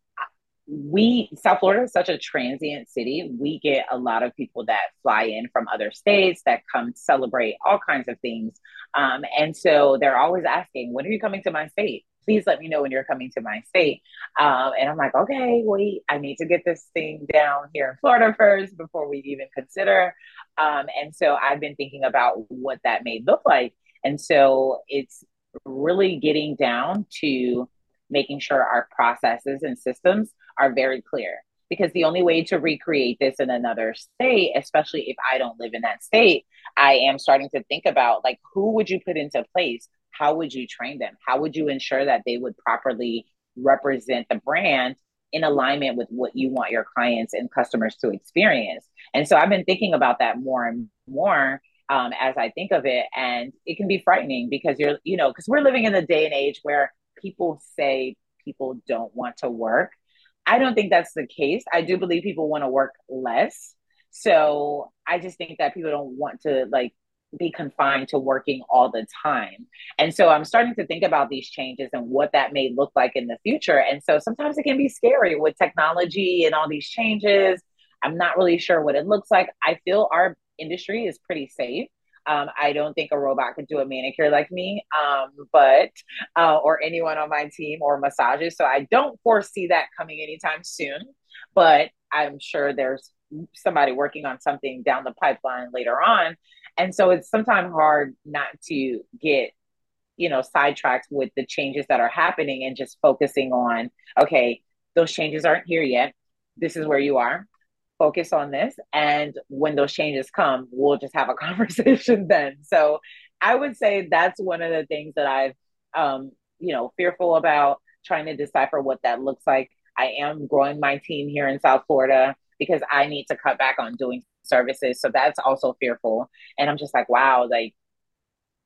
we, South Florida is such a transient city. We get a lot of people that fly in from other states that come celebrate all kinds of things. Um, and so they're always asking, when are you coming to my state? Please let me know when you're coming to my state. Um, and I'm like, okay, wait, I need to get this thing down here in Florida first before we even consider. Um, and so I've been thinking about what that may look like. And so it's really getting down to making sure our processes and systems are very clear. Because the only way to recreate this in another state, especially if I don't live in that state, I am starting to think about like who would you put into place how would you train them? How would you ensure that they would properly represent the brand in alignment with what you want your clients and customers to experience? And so I've been thinking about that more and more um, as I think of it. And it can be frightening because you're, you know, because we're living in a day and age where people say people don't want to work. I don't think that's the case. I do believe people want to work less. So I just think that people don't want to like be confined to working all the time. And so I'm starting to think about these changes and what that may look like in the future. And so sometimes it can be scary with technology and all these changes. I'm not really sure what it looks like. I feel our industry is pretty safe. Um, I don't think a robot could do a manicure like me, um, but uh, or anyone on my team or massages. So I don't foresee that coming anytime soon. But I'm sure there's somebody working on something down the pipeline later on. And so it's sometimes hard not to get, you know, sidetracked with the changes that are happening and just focusing on, okay, those changes aren't here yet. This is where you are. Focus on this. And when those changes come, we'll just have a conversation then. So I would say that's one of the things that I've, um, you know, fearful about trying to decipher what that looks like. I am growing my team here in South Florida because I need to cut back on doing services. So that's also fearful. And I'm just like, wow, like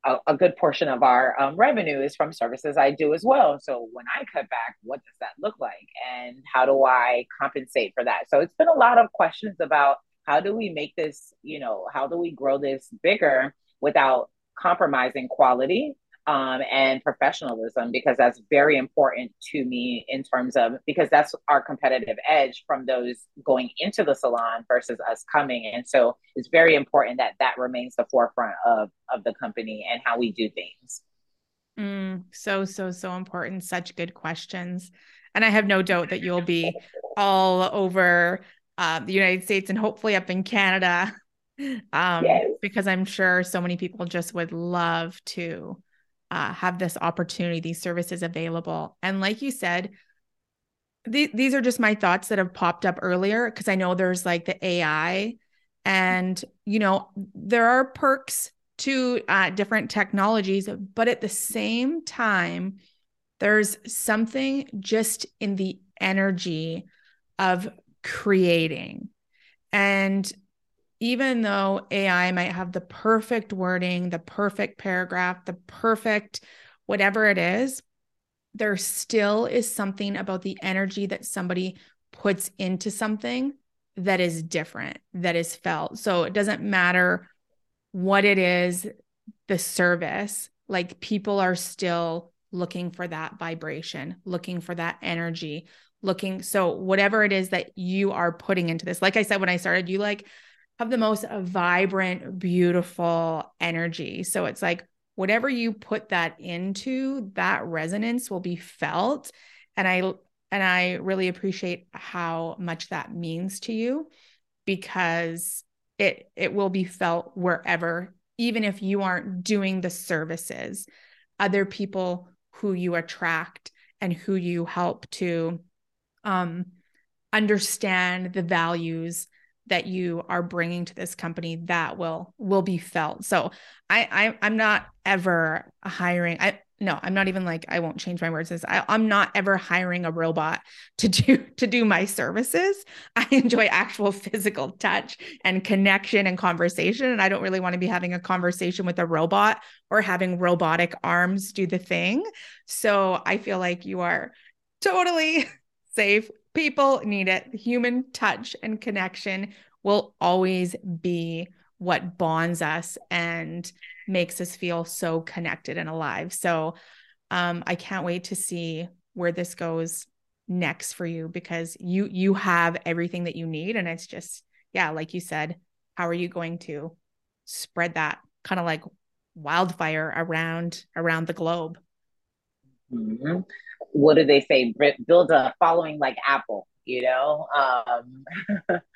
a, a good portion of our um, revenue is from services I do as well. So when I cut back, what does that look like? And how do I compensate for that? So it's been a lot of questions about how do we make this, you know, how do we grow this bigger without compromising quality um, and professionalism because that's very important to me in terms of because that's our competitive edge from those going into the salon versus us coming and so it's very important that that remains the forefront of of the company and how we do things Mm, so, so, so important. Such good questions. And I have no doubt that you'll be all over uh, the United States and hopefully up in Canada um, yes. because I'm sure so many people just would love to uh, have this opportunity, these services available. And like you said, th- these are just my thoughts that have popped up earlier because I know there's like the AI, and you know there are perks to uh, different technologies, but at the same time, there's something just in the energy of creating. And even though AI might have the perfect wording, the perfect paragraph, the perfect whatever it is, there still is something about the energy that somebody puts into something that is different, that is felt. So it doesn't matter what it is, the service, like people are still looking for that vibration, looking for that energy, looking. So, whatever it is that you are putting into this, like I said when I started, you like have the most vibrant, beautiful energy. So, it's like whatever you put that into, that resonance will be felt. And I, and I really appreciate how much that means to you because it it will be felt wherever even if you aren't doing the services other people who you attract and who you help to um, understand the values that you are bringing to this company that will will be felt. So i, I i'm not ever hiring i no i'm not even like i won't change my words I, i'm not ever hiring a robot to do to do my services. I enjoy actual physical touch and connection and conversation. And i don't really want to be having a conversation with a robot or having robotic arms do the thing. So i feel like you are totally safe people need it human touch and connection will always be what bonds us and makes us feel so connected and alive. So um, I can't wait to see where this goes next for you because you you have everything that you need and it's just yeah like you said how are you going to spread that kind of like wildfire around around the globe mm-hmm. What do they say build a following like apple you know um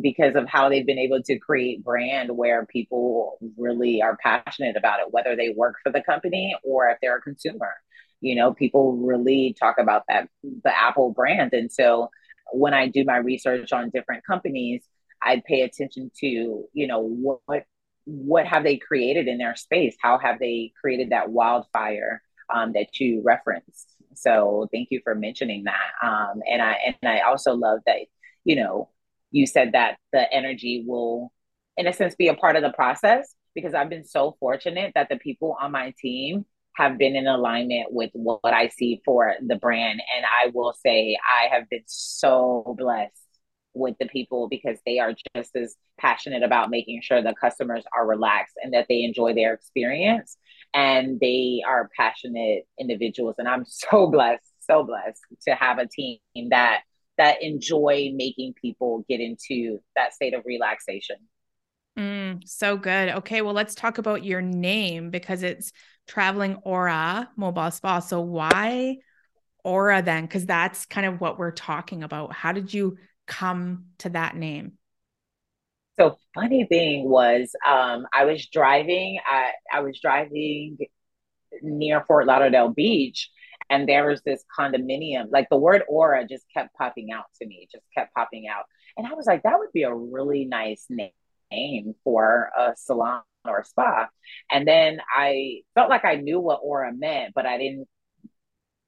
because of how they've been able to create brand where people really are passionate about it, whether they work for the company or if they're a consumer. You know, people really talk about that the Apple brand. And so when I do my research on different companies, I pay attention to, you know, what what have they created in their space? How have they created that wildfire um, that you referenced? So thank you for mentioning that. Um, and I and I also love that, you know, you said that the energy will, in a sense, be a part of the process because I've been so fortunate that the people on my team have been in alignment with what I see for the brand. And I will say, I have been so blessed with the people because they are just as passionate about making sure the customers are relaxed and that they enjoy their experience. And they are passionate individuals. And I'm so blessed, so blessed to have a team that that enjoy making people get into that state of relaxation. Mm, so good. Okay, well, let's talk about your name because it's Traveling Aura Mobile Spa. So, why Aura then? Because that's kind of what we're talking about. How did you come to that name? So, funny thing was, um, I was driving. I, I was driving near Fort Lauderdale Beach, and there was this condominium like the word aura just kept popping out to me just kept popping out and i was like that would be a really nice name for a salon or a spa and then i felt like i knew what aura meant but i didn't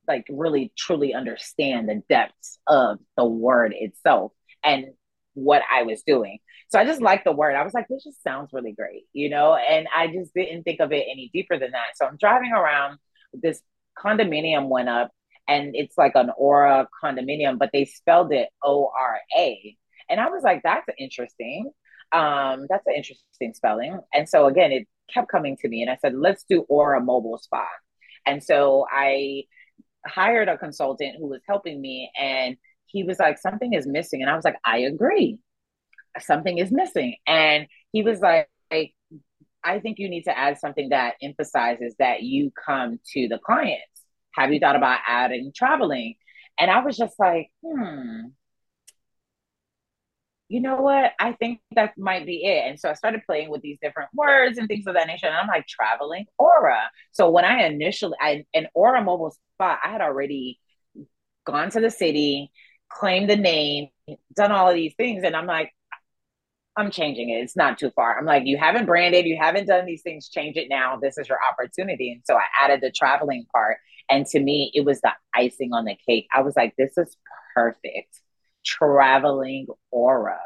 like really truly understand the depths of the word itself and what i was doing so I just liked the word. I was like, this just sounds really great, you know? And I just didn't think of it any deeper than that. So I'm driving around this condominium went up and it's like an aura condominium, but they spelled it O R A. And I was like, that's interesting. Um, that's an interesting spelling. And so again, it kept coming to me and I said, let's do Aura Mobile Spa. And so I hired a consultant who was helping me and he was like, something is missing. And I was like, I agree. Something is missing. And he was like, I think you need to add something that emphasizes that you come to the clients. Have you thought about adding traveling? And I was just like, hmm, you know what? I think that might be it. And so I started playing with these different words and things of that nature. And I'm like, traveling aura. So when I initially, I, an aura mobile spot, I had already gone to the city, claimed the name, done all of these things. And I'm like, I'm changing it. It's not too far. I'm like, you haven't branded, you haven't done these things, change it now. This is your opportunity. And so I added the traveling part. And to me, it was the icing on the cake. I was like, this is perfect. Traveling aura.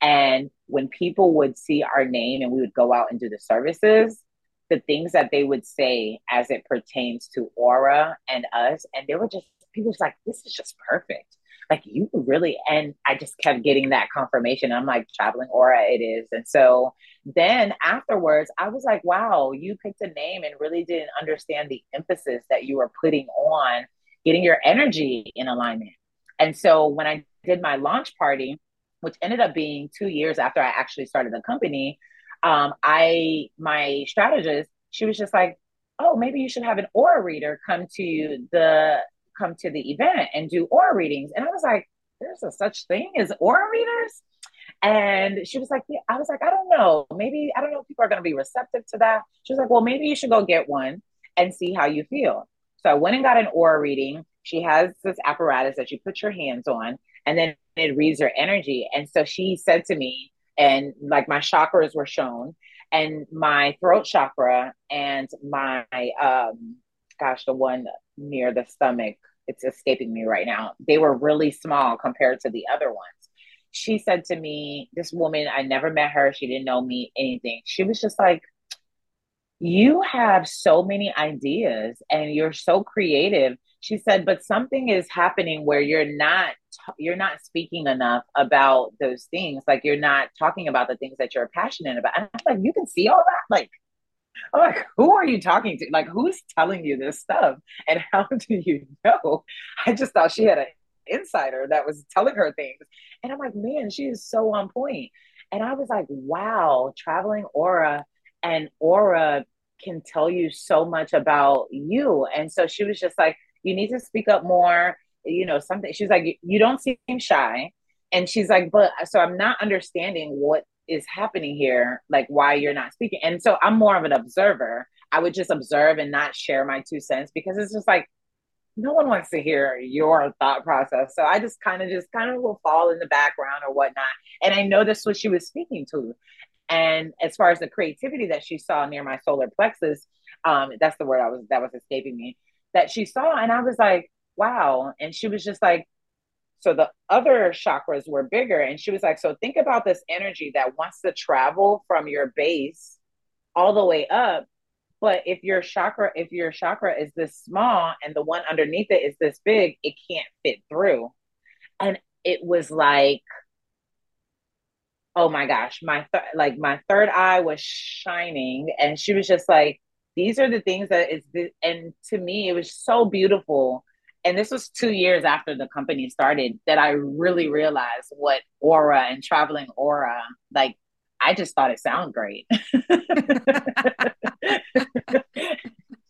And when people would see our name and we would go out and do the services, the things that they would say as it pertains to aura and us, and they were just people was like, this is just perfect like you really and i just kept getting that confirmation. I'm like traveling aura it is. And so then afterwards i was like wow you picked a name and really didn't understand the emphasis that you were putting on getting your energy in alignment. And so when i did my launch party which ended up being two years after i actually started the company um, i my strategist she was just like oh maybe you should have an aura reader come to the come to the event and do aura readings. And I was like, there's a such thing as aura readers? And she was like, yeah. I was like, I don't know. Maybe, I don't know if people are going to be receptive to that. She was like, well, maybe you should go get one and see how you feel. So I went and got an aura reading. She has this apparatus that you put your hands on and then it reads your energy. And so she said to me, and like my chakras were shown, and my throat chakra and my um gosh, the one near the stomach, it's escaping me right now. They were really small compared to the other ones. She said to me, this woman, I never met her, she didn't know me, anything. She was just like, You have so many ideas and you're so creative. She said, but something is happening where you're not you're not speaking enough about those things. Like you're not talking about the things that you're passionate about. And I'm like, you can see all that. Like I'm like, who are you talking to? Like, who's telling you this stuff? And how do you know? I just thought she had an insider that was telling her things. And I'm like, man, she is so on point. And I was like, wow, traveling aura and aura can tell you so much about you. And so she was just like, you need to speak up more. You know, something. She's like, you don't seem shy. And she's like, but so I'm not understanding what is happening here like why you're not speaking. And so i'm more of an observer. I would just observe and not share my two cents because it's just like no one wants to hear your thought process. So i just kind of just kind of will fall in the background or whatnot. And i know that's what she was speaking to. And as far as the creativity that she saw near my solar plexus um that's the word i was that was escaping me that she saw and i was like wow. And she was just like so the other chakras were bigger. And she was like, So think about this energy that wants to travel from your base all the way up. But if your chakra, if your chakra is this small and the one underneath it is this big, it can't fit through. And it was like, oh my gosh, my th- like my third eye was shining, and she was just like, these are the things that is, th-. and to me, it was so beautiful and this was two years after the company started that I really realized what aura and traveling aura like. I just thought it sounded great.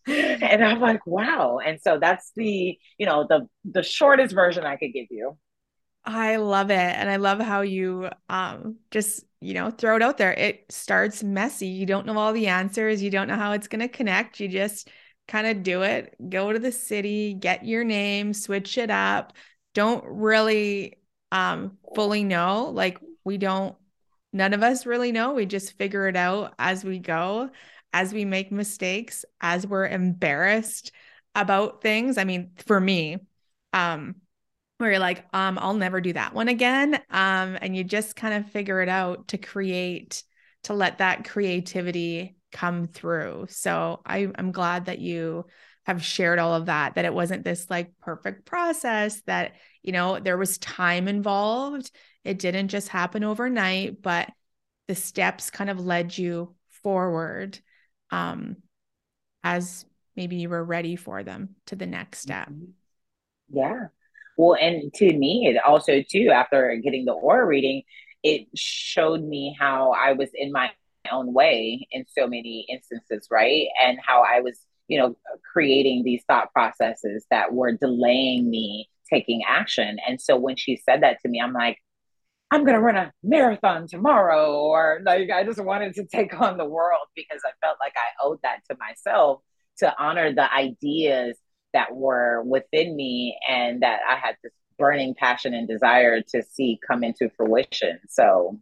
and I'm like, wow. And so that's the, you know, the the shortest version I could give you. I love it. And I love how you um just, you know, throw it out there. It starts messy. You don't know all the answers. You don't know how it's going to connect. You just kind of do it. Go to the city, get your name, switch it up. Don't really um fully know. Like we don't none of us really know. We just figure it out as we go, as we make mistakes, as we're embarrassed about things. I mean, for me, um where you're like, um, I'll never do that one again. Um, and you just kind of figure it out to create, to let that creativity come through. So I, I'm glad that you have shared all of that, that it wasn't this like perfect process, that, you know, there was time involved. It didn't just happen overnight, but the steps kind of led you forward um, as maybe you were ready for them to the next step. Mm-hmm. Yeah. Well, and to me, it also, too, after getting the aura reading, it showed me how I was in my own way in so many instances, right? And how I was, you know, creating these thought processes that were delaying me taking action. And so when she said that to me, I'm like, I'm going to run a marathon tomorrow. Or like, I just wanted to take on the world because I felt like I owed that to myself to honor the ideas that were within me and that I had this burning passion and desire to see come into fruition. So,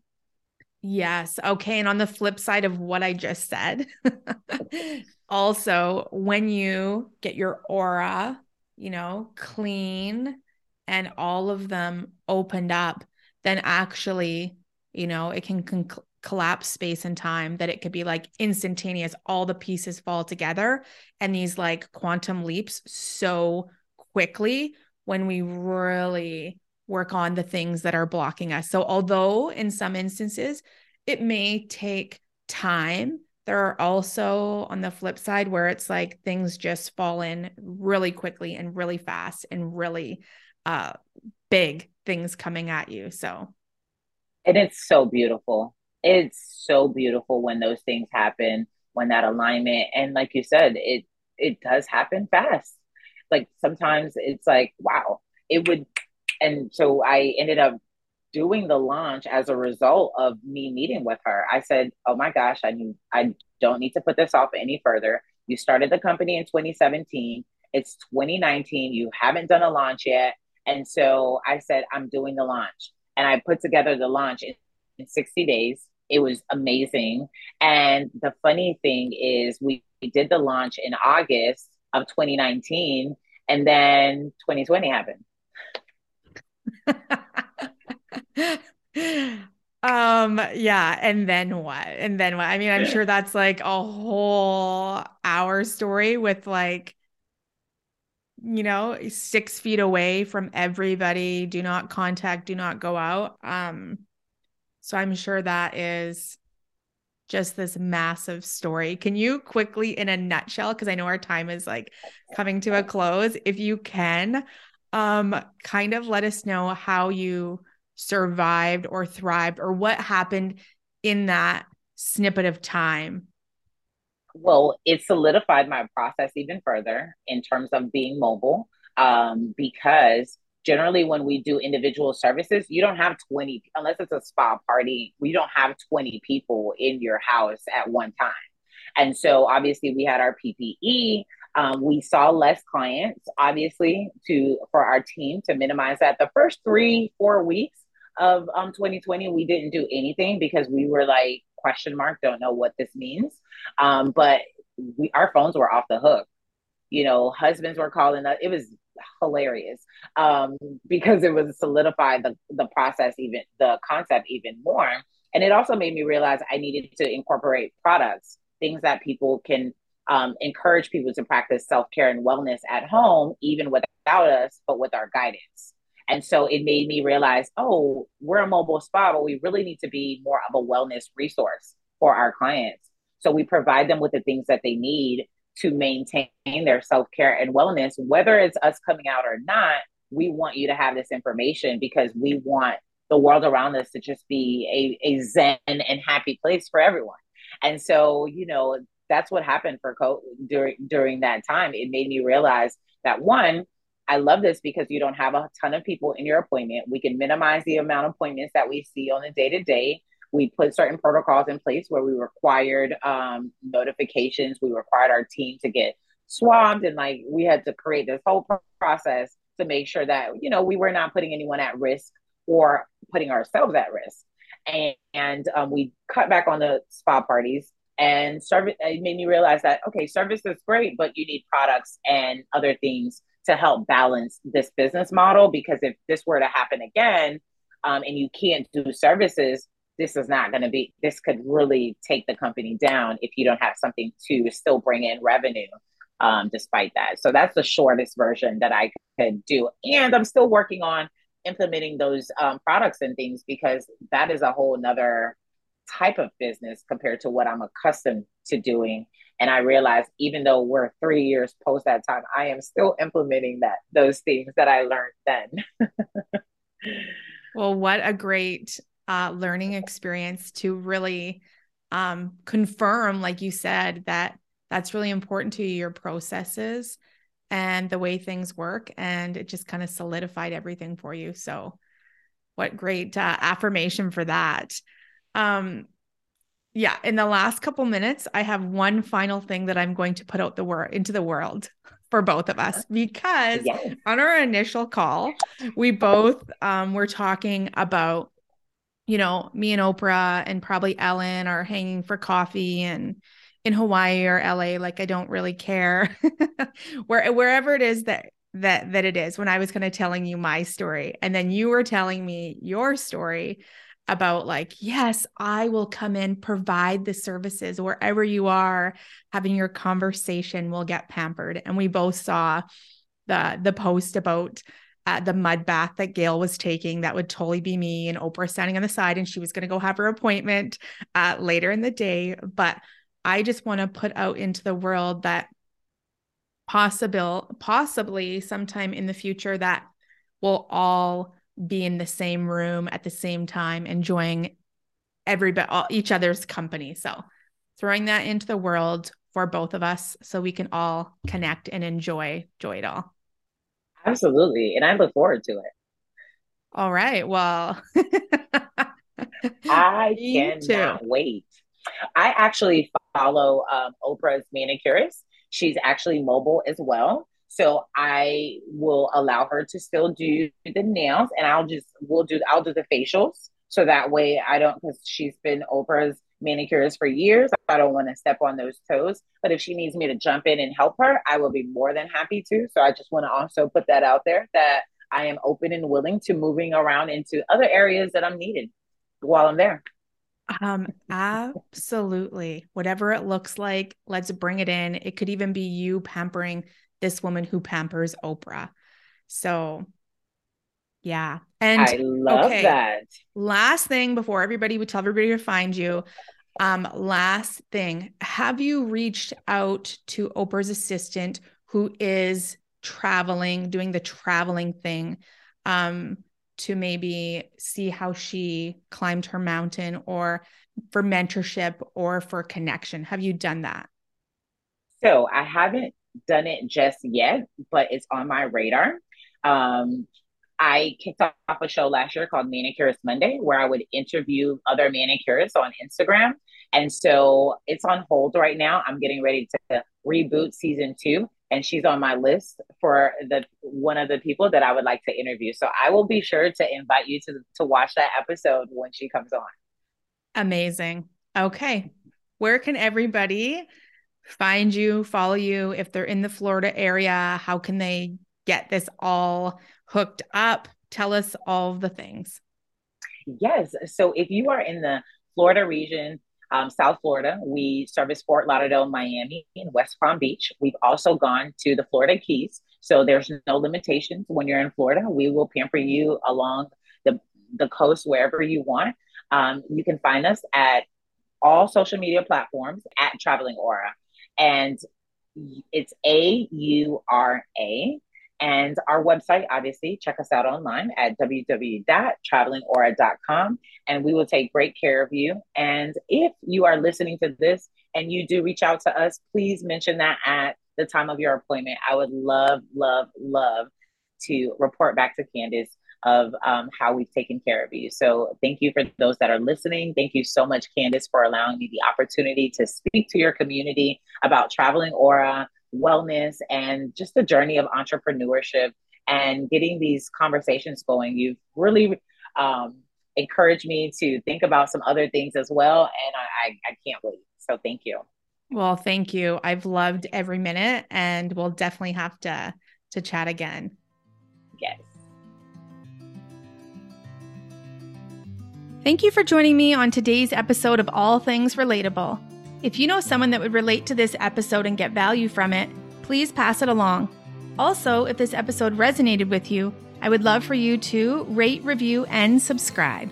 yes. Okay. And on the flip side of what I just said, also, when you get your aura, you know, clean and all of them opened up, then actually, you know, it can con- collapse space and time that it could be like instantaneous all the pieces fall together and these like quantum leaps so quickly when we really work on the things that are blocking us. So although in some instances it may take time there are also on the flip side where it's like things just fall in really quickly and really fast and really uh big things coming at you. So. And it's so beautiful. It's so beautiful when those things happen when that alignment and like you said it it does happen fast. Like sometimes it's like wow it would and so i ended up doing the launch as a result of me meeting with her. I said oh my gosh i need i don't need to put this off any further. You started the company in 2017 it's 2019 you haven't done a launch yet. And so i said i'm doing the launch. And i put together the launch in, in 60 days. It was amazing. And the funny thing is, we did the launch in August of 2019, and then 2020 happened. um yeah and then what? And then what? I mean i'm sure that's like a whole hour story with like you know six feet away from everybody do not contact do not go out. Um so I'm sure that is just this massive story. Can you quickly, in a nutshell, because I know our time is like coming to a close, if you can, um, kind of let us know how you survived or thrived or what happened in that snippet of time? Well, it solidified my process even further in terms of being mobile um, because generally when we do individual services you don't have 20 unless it's a spa party we don't have 20 people in your house at one time and so obviously we had our ppe um, we saw less clients obviously to for our team to minimize that. The first three four weeks of um, 2020 we didn't do anything because we were like question mark don't know what this means. Um, but we our phones were off the hook. You know husbands were calling us. It was hilarious um, because it was solidified the, the process even the concept even more. And it also made me realize i needed to incorporate products things that people can um, encourage people to practice self-care and wellness at home even without us but with our guidance and so it made me realize oh we're a mobile spa but we really need to be more of a wellness resource for our clients so we provide them with the things that they need to maintain their self care and wellness, whether it's us coming out or not. We want you to have this information because we want the world around us to just be a, a zen and happy place for everyone. And so, you know, that's what happened for co- during during that time. It made me realize that one, I love this because you don't have a ton of people in your appointment. We can minimize the amount of appointments that we see on a day to day we put certain protocols in place where we required um, notifications. We required our team to get swabbed, and like we had to create this whole process to make sure that you know we were not putting anyone at risk or putting ourselves at risk. And, and um, we cut back on the spa parties and service. It made me realize that okay, service is great, but you need products and other things to help balance this business model. Because if this were to happen again, um, and you can't do services, this is not going to be this could really take the company down if you don't have something to still bring in revenue um, despite that so that's the shortest version that i could do and i'm still working on implementing those um, products and things because that is a whole nother type of business compared to what i'm accustomed to doing and i realized even though we're three years post that time i am still implementing that those things that i learned then well what a great uh, learning experience to really um, confirm, like you said, that that's really important to you, your processes and the way things work. And it just kind of solidified everything for you. So, what great uh, affirmation for that. Um, yeah, in the last couple minutes, I have one final thing that I'm going to put out the word into the world for both of us because yes. on our initial call, we both um, were talking about you know, me and Oprah and probably Ellen are hanging for coffee and in Hawaii or LA, like I don't really care. Where wherever it is that that that it is when I was kind of telling you my story. And then you were telling me your story about like, yes, I will come in, provide the services wherever you are, having your conversation will get pampered. And we both saw the the post about at the mud bath that Gayle was taking. That would totally be me and Oprah standing on the side, and she was going to go have her appointment uh, later in the day. But I just want to put out into the world that possible, possibly sometime in the future that we'll all be in the same room at the same time, enjoying everybody, all, each other's company. So throwing that into the world for both of us so we can all connect and enjoy enjoy it all. Absolutely. And I look forward to it. All right. Well, I cannot too. wait. I actually follow um, Oprah's manicurist. She's actually mobile as well. So I will allow her to still do the nails and I'll just, we'll do, I'll do the facials. So that way I don't, because she's been Oprah's manicurist for years. I don't want to step on those toes. But if she needs me to jump in and help her, I will be more than happy to. So I just want to also put that out there that I am open and willing to moving around into other areas that I'm needed while I'm there. Um, absolutely. Whatever it looks like, let's bring it in. It could even be you pampering this woman who pampers Oprah. So yeah. And I love okay, that. Last thing before everybody would tell everybody to find you. Um, last thing, have you reached out to Oprah's assistant who is traveling, doing the traveling thing, um, to maybe see how she climbed her mountain or for mentorship or for connection? Have you done that? So I haven't done it just yet, but it's on my radar. Um, I kicked off a show last year called Manicurist Monday, where I would interview other manicurists on Instagram. And so it's on hold right now. I'm getting ready to reboot season two, and she's on my list for the one of the people that I would like to interview. So I will be sure to invite you to to watch that episode when she comes on. Amazing. Okay. Where can everybody find you, follow you if they're in the Florida area? How can they get this all hooked up? Tell us all the things. Yes. So if you are in the Florida region, um, South Florida, we service Fort Lauderdale, Miami, and West Palm Beach. We've also gone to the Florida Keys. So there's no limitations when you're in Florida. We will pamper you along the, the coast wherever you want. Um, you can find us at all social media platforms at Traveling Aura. And it's A U R A and our website, obviously, check us out online at www.travelingaura.com and we will take great care of you. And if you are listening to this and you do reach out to us, please mention that at the time of your appointment. I would love, love, love to report back to Candace of um, how we've taken care of you. So thank you for those that are listening. Thank you so much, Candace, for allowing me the opportunity to speak to your community about Traveling Aura wellness and just the journey of entrepreneurship and getting these conversations going. You've really um, encouraged me to think about some other things as well. And I, I, I can't wait. So thank you. Well, thank you. I've loved every minute and we'll definitely have to to chat again. Yes. Thank you for joining me on today's episode of All Things Relatable. If you know someone that would relate to this episode and get value from it, please pass it along. Also, if this episode resonated with you, I would love for you to rate, review, and subscribe.